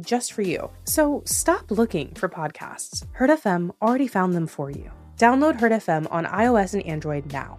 just for you. So stop looking for podcasts. Heard FM already found them for you. Download Heard FM on iOS and Android now.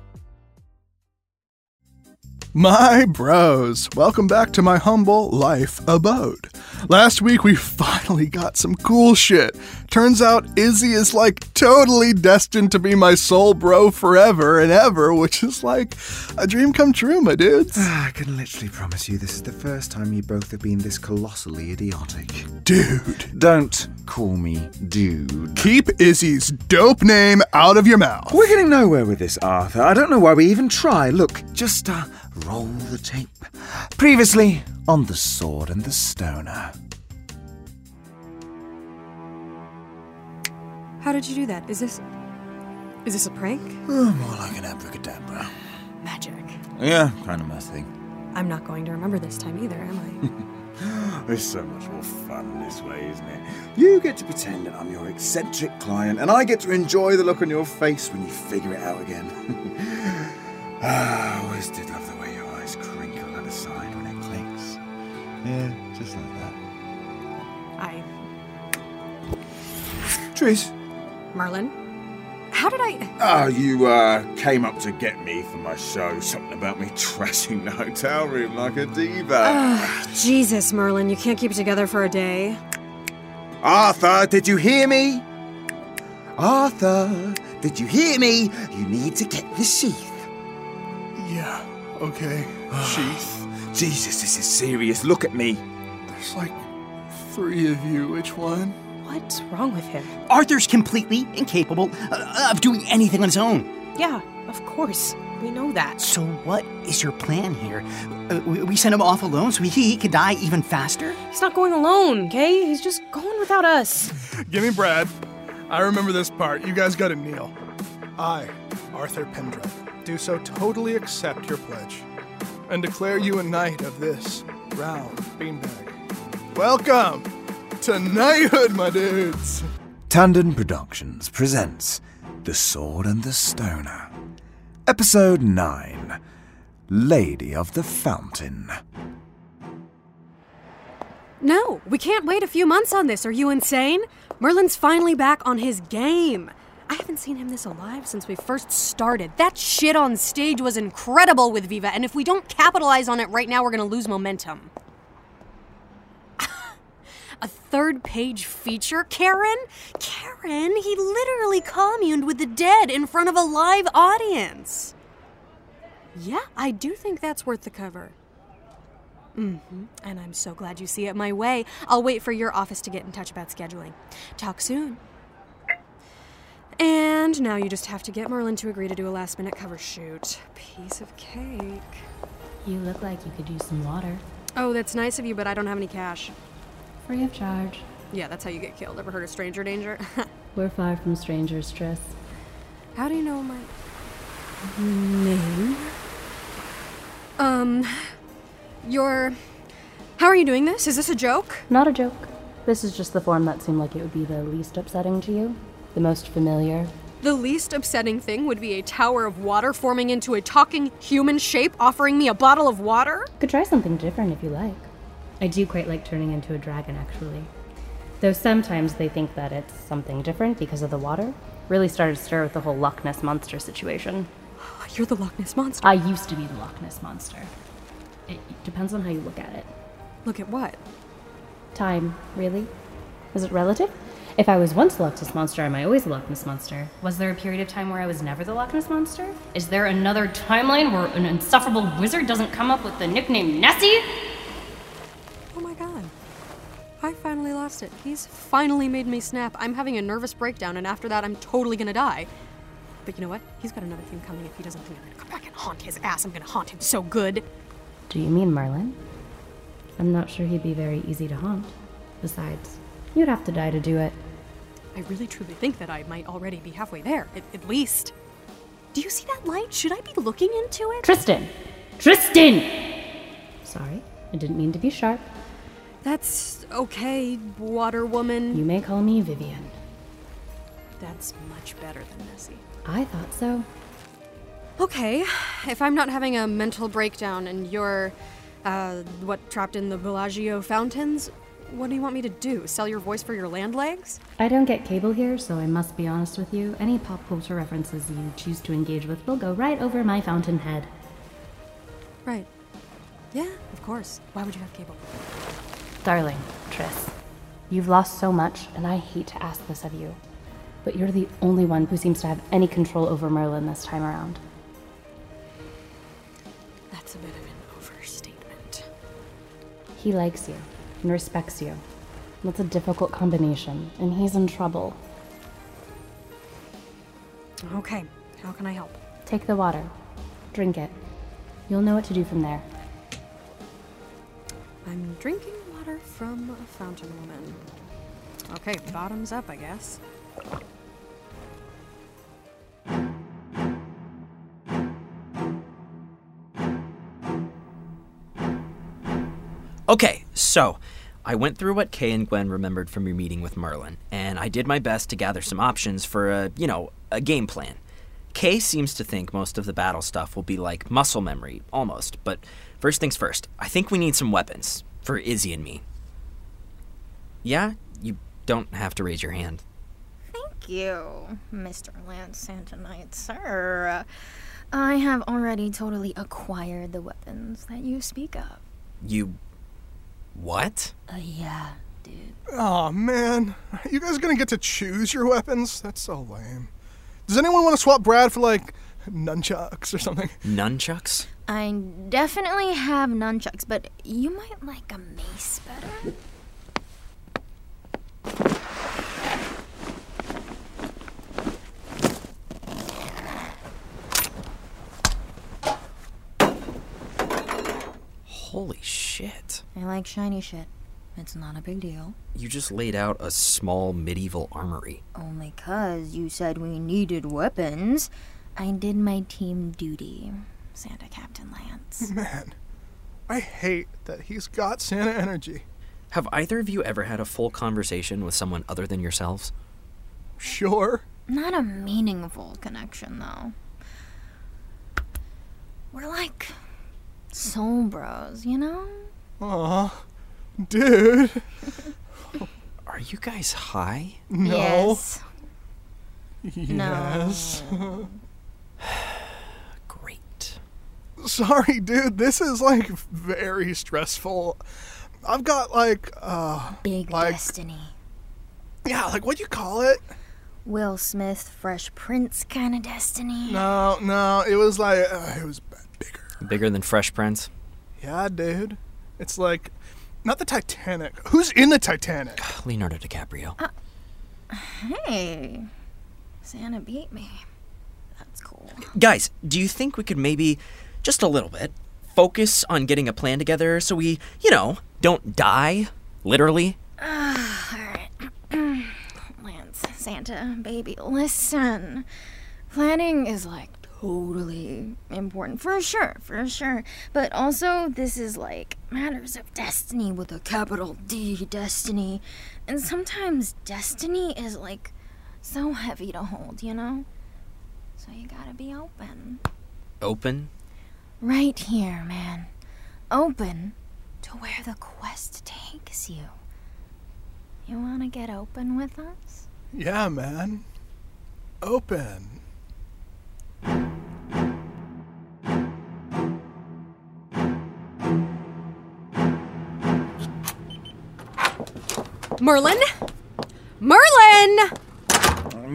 My bros, welcome back to my humble life abode. Last week we finally got some cool shit. Turns out Izzy is like totally destined to be my soul bro forever and ever, which is like a dream come true, my dudes. I can literally promise you this is the first time you both have been this colossally idiotic. Dude, Don't call me dude. keep Izzy's dope name out of your mouth. We're getting nowhere with this, Arthur. I don't know why we even try. Look, just uh, roll the tape. Previously on The Sword and the Stoner. How did you do that? Is this. Is this a prank? Oh, more like an abracadabra. Magic. Yeah, kind of my thing. I'm not going to remember this time either, am I? It's so much more fun this way, isn't it? You get to pretend that I'm your eccentric client, and I get to enjoy the look on your face when you figure it out again. ah, I always did love the way your eyes crinkle at the side when it clicks. Yeah, just like that. I. Tris. Merlin? How did I. Ah, you uh, came up to get me for my show. Something about me trashing the hotel room like a diva. Jesus, Merlin, you can't keep it together for a day. Arthur, did you hear me? Arthur, did you hear me? You need to get the sheath. Yeah, okay. Sheath. Jesus, this is serious. Look at me. There's like three of you. Which one? What's wrong with him? Arthur's completely incapable uh, of doing anything on his own. Yeah, of course. We know that. So, what is your plan here? Uh, we, we send him off alone so he, he could die even faster? He's not going alone, okay? He's just going without us. Give me Brad. I remember this part. You guys gotta kneel. I, Arthur Pendrive, do so totally accept your pledge and declare you a knight of this round beanbag. Welcome to knighthood, my dudes. Tandon Productions presents The Sword and the Stoner. Episode 9 Lady of the Fountain. No, we can't wait a few months on this. Are you insane? Merlin's finally back on his game. I haven't seen him this alive since we first started. That shit on stage was incredible with Viva, and if we don't capitalize on it right now, we're gonna lose momentum. A third page feature? Karen? Karen, he literally communed with the dead in front of a live audience. Yeah, I do think that's worth the cover. Mm-hmm. And I'm so glad you see it my way. I'll wait for your office to get in touch about scheduling. Talk soon. And now you just have to get Merlin to agree to do a last minute cover shoot. Piece of cake. You look like you could use some water. Oh, that's nice of you, but I don't have any cash. Free of charge. Yeah, that's how you get killed. Ever heard of stranger danger? We're far from strangers, Tris. how do you know my name? Um, you're. How are you doing this? Is this a joke? Not a joke. This is just the form that seemed like it would be the least upsetting to you. The most familiar. The least upsetting thing would be a tower of water forming into a talking human shape offering me a bottle of water? Could try something different if you like. I do quite like turning into a dragon, actually. Though sometimes they think that it's something different because of the water. Really started to stir with the whole Loch Ness Monster situation. You're the Loch Ness Monster. I used to be the Loch Ness Monster. It depends on how you look at it. Look at what? Time, really? Is it relative? If I was once the Loch Ness Monster, am I always the Loch Ness Monster? Was there a period of time where I was never the Loch Ness Monster? Is there another timeline where an insufferable wizard doesn't come up with the nickname Nessie? Oh my god. I finally lost it. He's finally made me snap. I'm having a nervous breakdown, and after that, I'm totally gonna die. But you know what? He's got another thing coming if he doesn't think I'm gonna come back and haunt his ass. I'm gonna haunt him so good. Do you mean Merlin? I'm not sure he'd be very easy to haunt. Besides, you'd have to die to do it. I really truly think that I might already be halfway there, at, at least. Do you see that light? Should I be looking into it? Tristan! Tristan! Sorry, I didn't mean to be sharp. That's okay, water woman. You may call me Vivian. That's much better than Nessie. I thought so. Okay, if I'm not having a mental breakdown and you're, uh, what, trapped in the Bellagio fountains, what do you want me to do? Sell your voice for your land legs? I don't get cable here, so I must be honest with you. Any pop culture references you choose to engage with will go right over my fountain head. Right. Yeah, of course. Why would you have cable? Darling, Tris, you've lost so much, and I hate to ask this of you, but you're the only one who seems to have any control over Merlin this time around. That's a bit of an overstatement. He likes you and respects you. That's a difficult combination, and he's in trouble. Okay, how can I help? Take the water. Drink it. You'll know what to do from there. I'm drinking water from a fountain woman. Okay, bottoms up, I guess. So I went through what Kay and Gwen remembered from your meeting with Merlin, and I did my best to gather some options for a, you know, a game plan. Kay seems to think most of the battle stuff will be like muscle memory, almost, but first things first, I think we need some weapons for Izzy and me. Yeah, you don't have to raise your hand. Thank you, Mr. Lance Santonite, sir. I have already totally acquired the weapons that you speak of. You. What? Uh, yeah, dude. Oh man, you guys gonna get to choose your weapons? That's so lame. Does anyone want to swap Brad for like nunchucks or something? Nunchucks? I definitely have nunchucks, but you might like a mace better. Holy shit. I like shiny shit. It's not a big deal. You just laid out a small medieval armory. Only 'cause you said we needed weapons. I did my team duty, Santa Captain Lance. Man, I hate that he's got Santa energy. Have either of you ever had a full conversation with someone other than yourselves? Sure. Not a meaningful connection, though. We're like soul bros, you know? Aw, dude. Are you guys high? No. Yes. Yes. Great. Sorry, dude. This is like very stressful. I've got like, uh, Big Like- destiny. yeah, like what do you call it? Will Smith, Fresh Prince kind of destiny. No, no, it was like uh, it was b- bigger. Bigger than Fresh Prince? Yeah, dude. It's like not the Titanic. Who's in the Titanic? Leonardo DiCaprio. Uh, hey, Santa beat me. That's cool. Guys, do you think we could maybe, just a little bit, focus on getting a plan together so we, you know, don't die? Literally? All right, Lance, Santa, baby, listen. Planning is like totally important, for sure, for sure. But also, this is like matters of destiny with a capital D, destiny. And sometimes destiny is like so heavy to hold, you know? So you gotta be open. Open? Right here, man. Open to where the quest takes you. You wanna get open with us? Yeah, man. Open. Merlin? Merlin!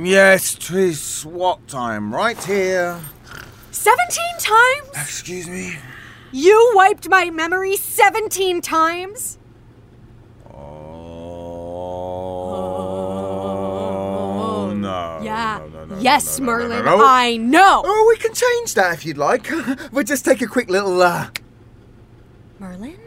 Yes, Tris, what time? Right here. 17 times? Excuse me. You wiped my memory 17 times? Oh, no. Yeah. no, no, no, yes, Merlin. I know. Oh, we can change that if you'd like. we'll just take a quick little, uh. Merlin?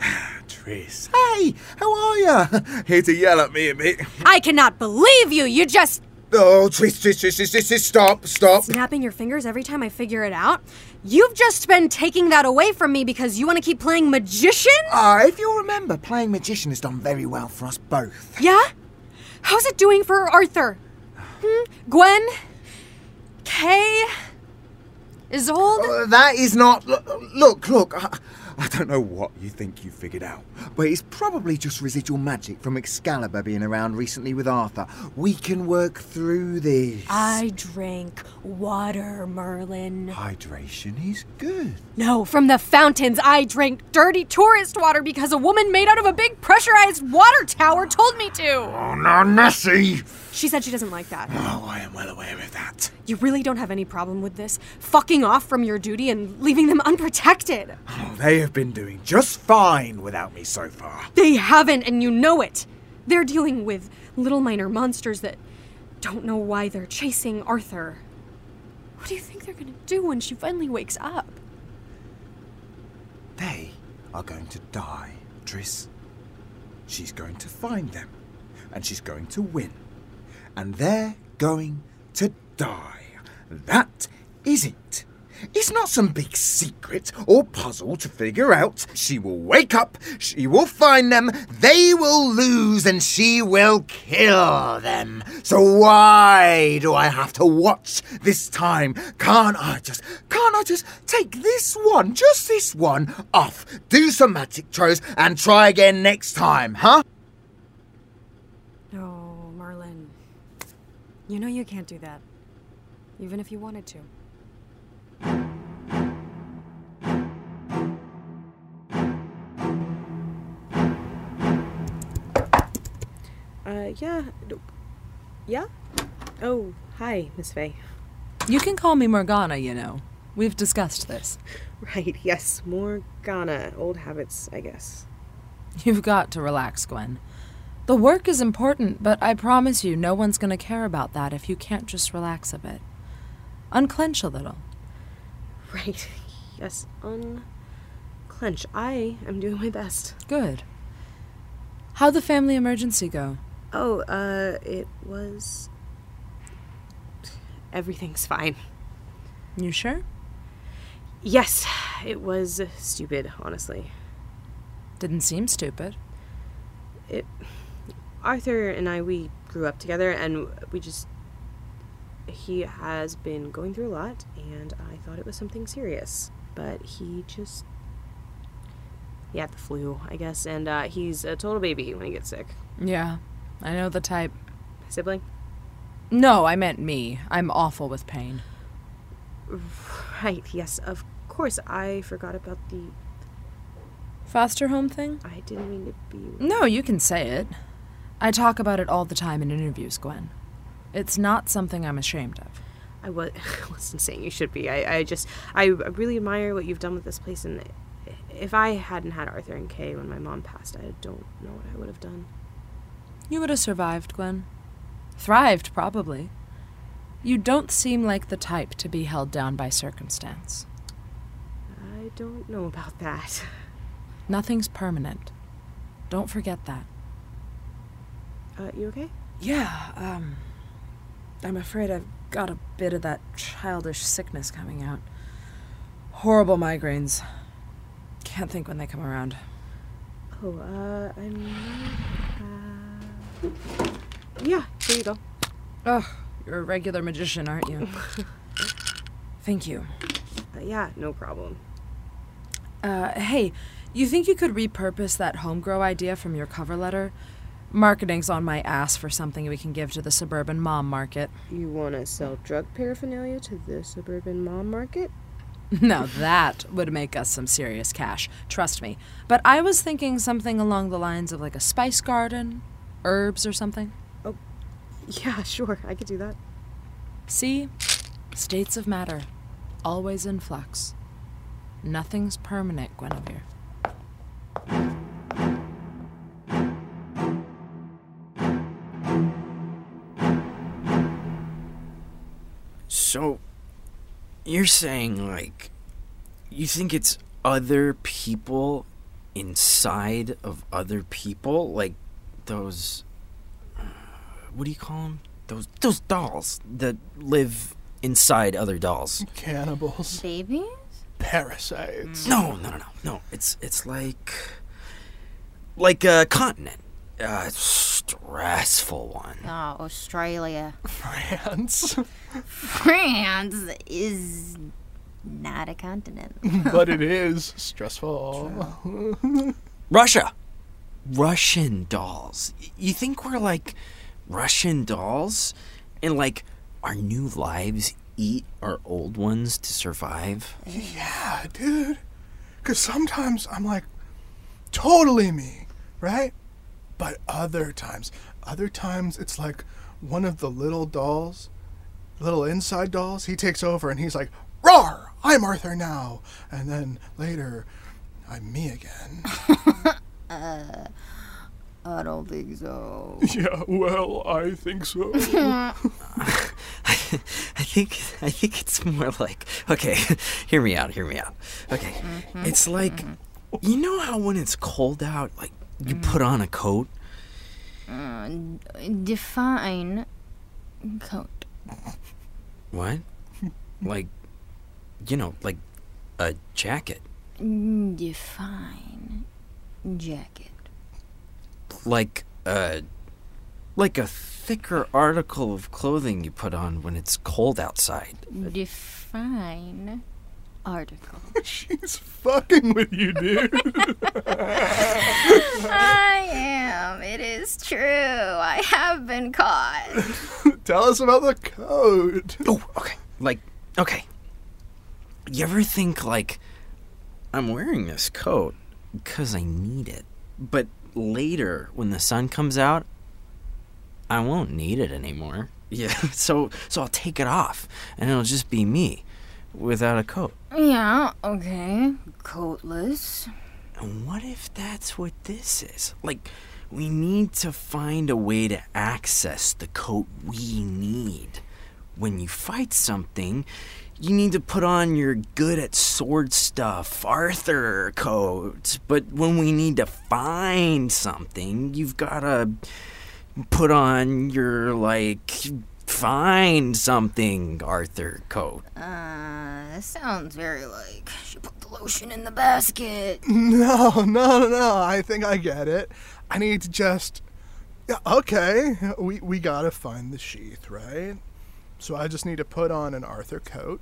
Tris. Hey, how are ya? Here to yell at me a bit. I cannot believe you! You just Oh, Tris, Tris, Tris, Tris, Tris, Tris, stop, stop. snapping your fingers every time I figure it out. You've just been taking that away from me because you want to keep playing magician? Ah, if you'll remember, playing magician has done very well for us both. Yeah? How's it doing for Arthur? Hmm? Gwen? Kay? Isolde? Uh, that is not. Look, look. I, I don't know what you think you figured out, but it's probably just residual magic from Excalibur being around recently with Arthur. We can work through this. I drink water, Merlin. Hydration is good. No, from the fountains. I drink dirty tourist water because a woman made out of a big pressurized water tower told me to. Oh, no, Nessie! She said she doesn't like that. Oh, I am well aware of that. You really don't have any problem with this? Fucking off from your duty and leaving them unprotected. Oh, they have been doing just fine without me so far. They haven't, and you know it. They're dealing with little minor monsters that don't know why they're chasing Arthur. What do you think they're gonna do when she finally wakes up? They are going to die, Tris. She's going to find them, and she's going to win. And they're going to die. That is it. It's not some big secret or puzzle to figure out. She will wake up, she will find them, they will lose, and she will kill them. So why do I have to watch this time? Can't I just, can't I just take this one, just this one, off, do some magic throws, and try again next time, huh? No, Merlin. You know you can't do that. Even if you wanted to. Uh, yeah. Yeah? Oh, hi, Miss Faye. You can call me Morgana, you know. We've discussed this. Right, yes, Morgana. Old habits, I guess. You've got to relax, Gwen. The work is important, but I promise you, no one's going to care about that if you can't just relax a bit. Unclench a little. Right, yes, unclench. I am doing my best. Good. How'd the family emergency go? Oh, uh, it was. Everything's fine. You sure? Yes, it was stupid, honestly. Didn't seem stupid. It. Arthur and I, we grew up together, and we just. He has been going through a lot, and I thought it was something serious. But he just. He had the flu, I guess, and uh, he's a total baby when he gets sick. Yeah, I know the type. Sibling? No, I meant me. I'm awful with pain. Right, yes, of course. I forgot about the. Foster home thing? I didn't mean to be. No, you can say it. I talk about it all the time in interviews, Gwen. It's not something I'm ashamed of. I was, wasn't saying you should be. I, I just. I really admire what you've done with this place, and if I hadn't had Arthur and Kay when my mom passed, I don't know what I would have done. You would have survived, Gwen. Thrived, probably. You don't seem like the type to be held down by circumstance. I don't know about that. Nothing's permanent. Don't forget that. Uh, you okay? Yeah, um. I'm afraid I've got a bit of that childish sickness coming out. Horrible migraines. Can't think when they come around. Oh, uh, I'm. Uh... Yeah, here you go. Oh, you're a regular magician, aren't you? Thank you. Uh, yeah, no problem. Uh, hey, you think you could repurpose that homegrow idea from your cover letter? Marketing's on my ass for something we can give to the suburban mom market. You want to sell drug paraphernalia to the suburban mom market? Now that would make us some serious cash, trust me. But I was thinking something along the lines of like a spice garden, herbs or something. Oh, yeah, sure, I could do that. See? States of matter, always in flux. Nothing's permanent, Guinevere. You're saying, like, you think it's other people inside of other people, like those. uh, What do you call them? Those those dolls that live inside other dolls. Cannibals. Babies? Parasites. No, no, no, no, no. It's it's like like a continent, a stressful one. Oh, Australia. France. France is not a continent. but it is stressful. Russia, Russian dolls. You think we're like Russian dolls, and like our new lives eat our old ones to survive? Yeah, dude. Because sometimes I'm like, totally me, right? But other times, other times it's like one of the little dolls, little inside dolls, he takes over and he's like, Roar! I'm Arthur now. And then later, I'm me again. uh, I don't think so. yeah, well, I think so. I think I think it's more like okay, hear me out, hear me out. Okay. It's like you know how when it's cold out, like you put on a coat? Uh, define coat. What? Like you know, like a jacket. Define jacket. Like a like a thicker article of clothing you put on when it's cold outside. Define article. She's fucking with you, dude. I am. It is true. I have been caught. Tell us about the code. Oh, okay. Like, okay. You ever think, like, I'm wearing this coat because I need it, but later, when the sun comes out, I won't need it anymore. Yeah, so so I'll take it off, and it'll just be me, without a coat. Yeah, okay. Coatless. And what if that's what this is? Like, we need to find a way to access the coat we need. When you fight something, you need to put on your good at sword stuff, Arthur coat. But when we need to find something, you've gotta put on your, like, find something, Arthur coat. Uh, that sounds very like she put the lotion in the basket. No, no, no, no. I think I get it. I need to just. Yeah, okay. We we gotta find the sheath, right? So I just need to put on an Arthur coat.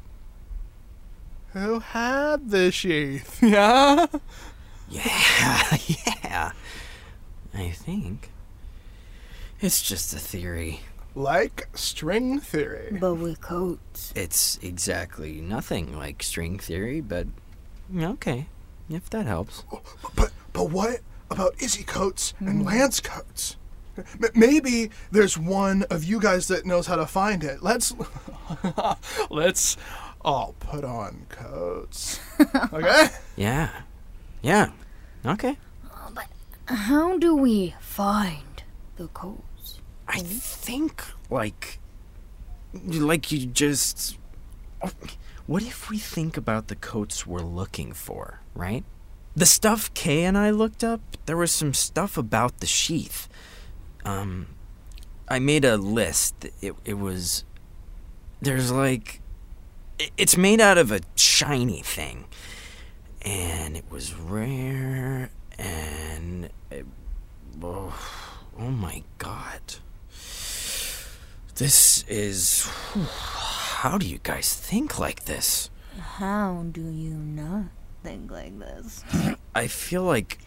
Who had the sheath? Yeah. Yeah, yeah. I think. It's just a theory. Like string theory. But with coats. It's exactly nothing like string theory, but okay, if that helps. Oh, but but what about Izzy coats and hmm. Lance coats? Maybe there's one of you guys that knows how to find it. Let's let's all put on coats. Okay? Yeah, yeah, okay. But how do we find the coats? I think like, like you just. What if we think about the coats we're looking for, right? The stuff Kay and I looked up, there was some stuff about the sheath. Um, I made a list. It it was there's like it's made out of a shiny thing, and it was rare, and it, oh, oh my god, this is. How do you guys think like this? How do you not think like this? I feel like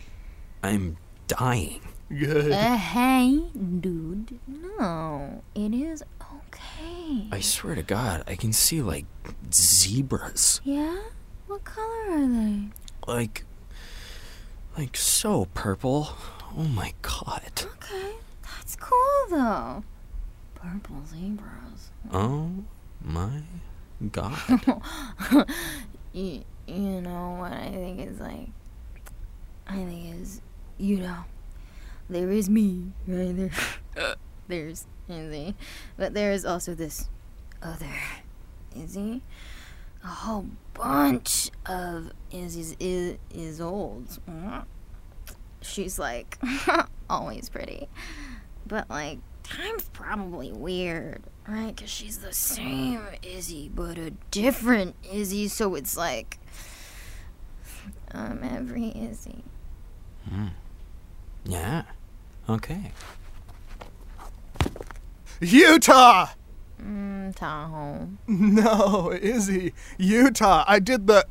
I'm dying. Good. Uh, hey, dude. No, it is okay. I swear to God, I can see like zebras. Yeah? What color are they? Like, like so purple. Oh my God. Okay, that's cool though. Purple zebras. Oh my God. you, you know what I think is like? I think is, you know, there is me, right? There, there's Izzy. But there's also this other Izzy. A whole bunch of Izzy's is, is old. she's like always pretty. But like, time's probably weird, right? Because she's the same Izzy, but a different Izzy, so it's like. I'm every Izzy. Yeah. Okay. Utah! Mm, Tahoe. No, Izzy. Utah. I did the.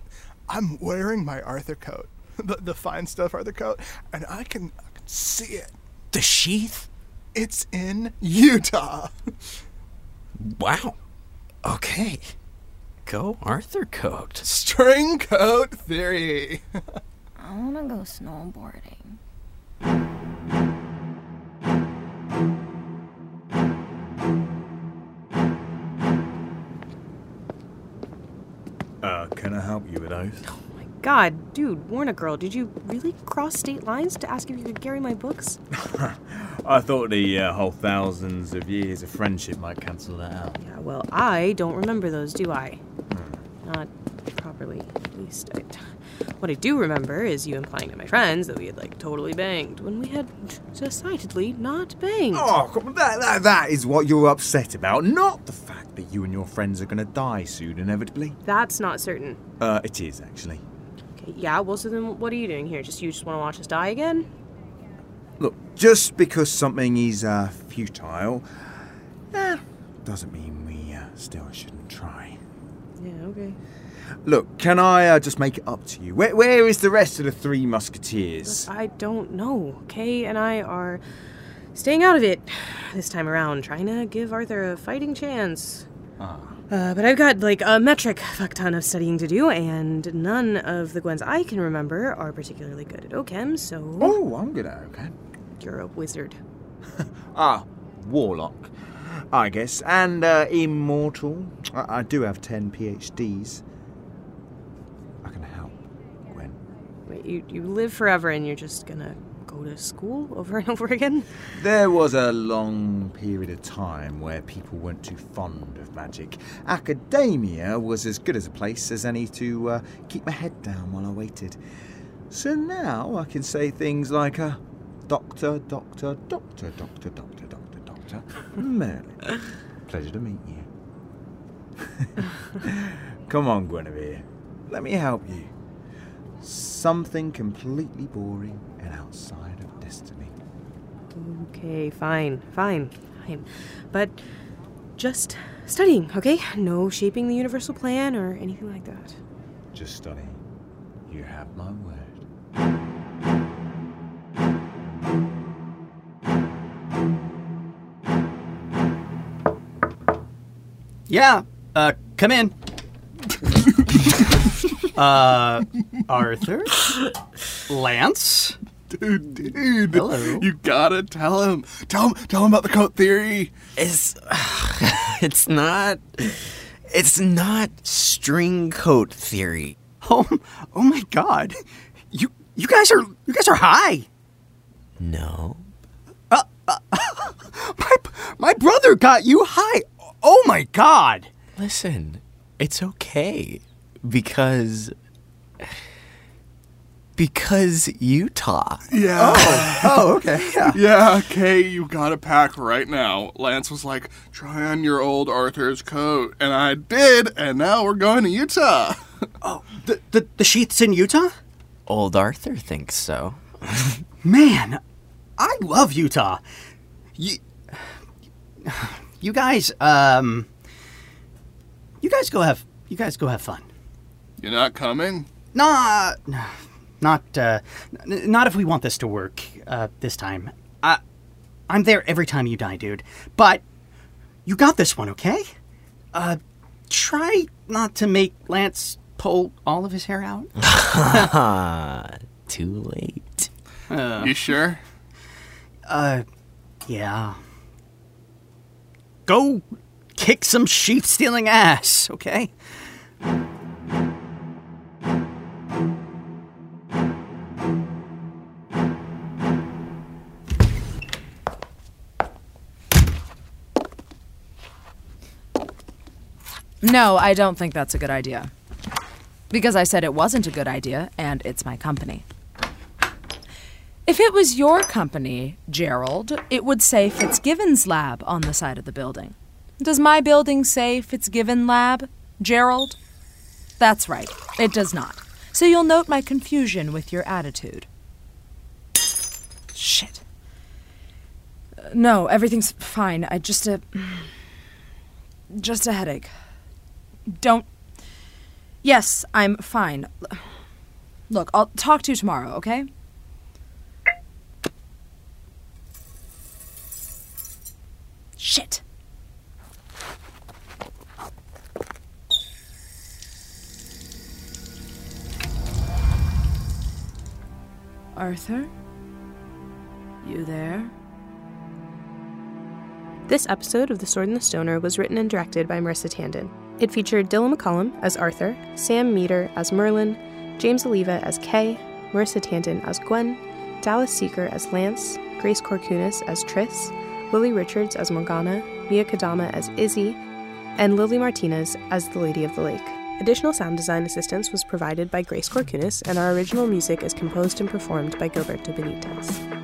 I'm wearing my Arthur coat, the, the fine stuff Arthur coat, and I can, I can see it. The sheath? It's in Utah. Wow. Okay. Go Arthur coat. String coat theory. I wanna go snowboarding. Uh, can I help you with those? Oh my god, dude, warn a girl. Did you really cross state lines to ask if you could carry my books? I thought the uh, whole thousands of years of friendship might cancel that out. Yeah, well, I don't remember those, do I? Not properly, at least. I, what I do remember is you implying to my friends that we had, like, totally banged when we had decidedly not banged. Oh, that, that, that is what you're upset about, not the fact that you and your friends are going to die soon, inevitably. That's not certain. Uh, it is, actually. Okay, yeah, well, so then what are you doing here? Just you just want to watch us die again? Just because something is uh, futile, eh, doesn't mean we uh, still shouldn't try. Yeah, okay. Look, can I uh, just make it up to you? Where, where is the rest of the three musketeers? I don't know. Kay and I are staying out of it this time around, trying to give Arthur a fighting chance. Uh, but I've got like a metric fuck ton of studying to do, and none of the Gwens I can remember are particularly good at OChem, so Oh, I'm good at okay. You're a wizard. Ah, warlock, I guess, and uh, immortal. I, I do have ten PhDs. I can help, Gwen. Wait, you, you live forever and you're just gonna go to school over and over again? There was a long period of time where people weren't too fond of magic. Academia was as good as a place as any to uh, keep my head down while I waited. So now I can say things like, uh, Doctor, Doctor, Doctor, Doctor, Doctor, Doctor, Doctor, Merlin. Pleasure to meet you. Come on, Guinevere. Let me help you. Something completely boring and outside of destiny. Okay, fine, fine, fine. But just studying, okay? No shaping the universal plan or anything like that. Just study. You have my word. Yeah, uh, come in. uh, Arthur? Lance? Dude, dude. Hello. You gotta tell him. Tell him tell him about the coat theory. It's it's not it's not string coat theory. Oh, oh my god. You you guys are you guys are high. No. My my brother got you high. Oh my god. Listen, it's okay because because Utah. Yeah. Oh, oh okay. Yeah. Yeah, Kay, you gotta pack right now. Lance was like, try on your old Arthur's coat. And I did, and now we're going to Utah. Oh, the, the the sheath's in Utah? Old Arthur thinks so. Man, I love Utah. You, you guys, um, you guys go have, you guys go have fun. You're not coming? Nah, not, uh, not if we want this to work, uh, this time. I, I'm there every time you die, dude. But you got this one, okay? Uh, try not to make Lance pull all of his hair out. Too late. Uh, You sure? Uh, yeah. Go kick some sheep stealing ass, okay? No, I don't think that's a good idea. Because I said it wasn't a good idea, and it's my company. If it was your company, Gerald, it would say Fitzgibbon's Lab on the side of the building. Does my building say Fitzgibbon Lab, Gerald? That's right, it does not. So you'll note my confusion with your attitude. Shit. Uh, no, everything's fine. I just a. Just a headache. Don't. Yes, I'm fine. Look, I'll talk to you tomorrow, okay? Shit. Arthur? You there? This episode of The Sword and the Stoner was written and directed by Marissa Tandon. It featured Dylan McCollum as Arthur, Sam Meter as Merlin, James Oliva as Kay, Marissa Tandon as Gwen, Dallas Seeker as Lance, Grace Corcunis as Tris, Lily Richards as Morgana, Mia Kadama as Izzy, and Lily Martinez as the Lady of the Lake. Additional sound design assistance was provided by Grace Corcunis, and our original music is composed and performed by Gilberto Benitez.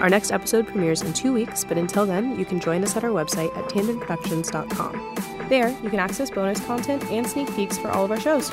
Our next episode premieres in two weeks, but until then, you can join us at our website at tandonproductions.com. There, you can access bonus content and sneak peeks for all of our shows.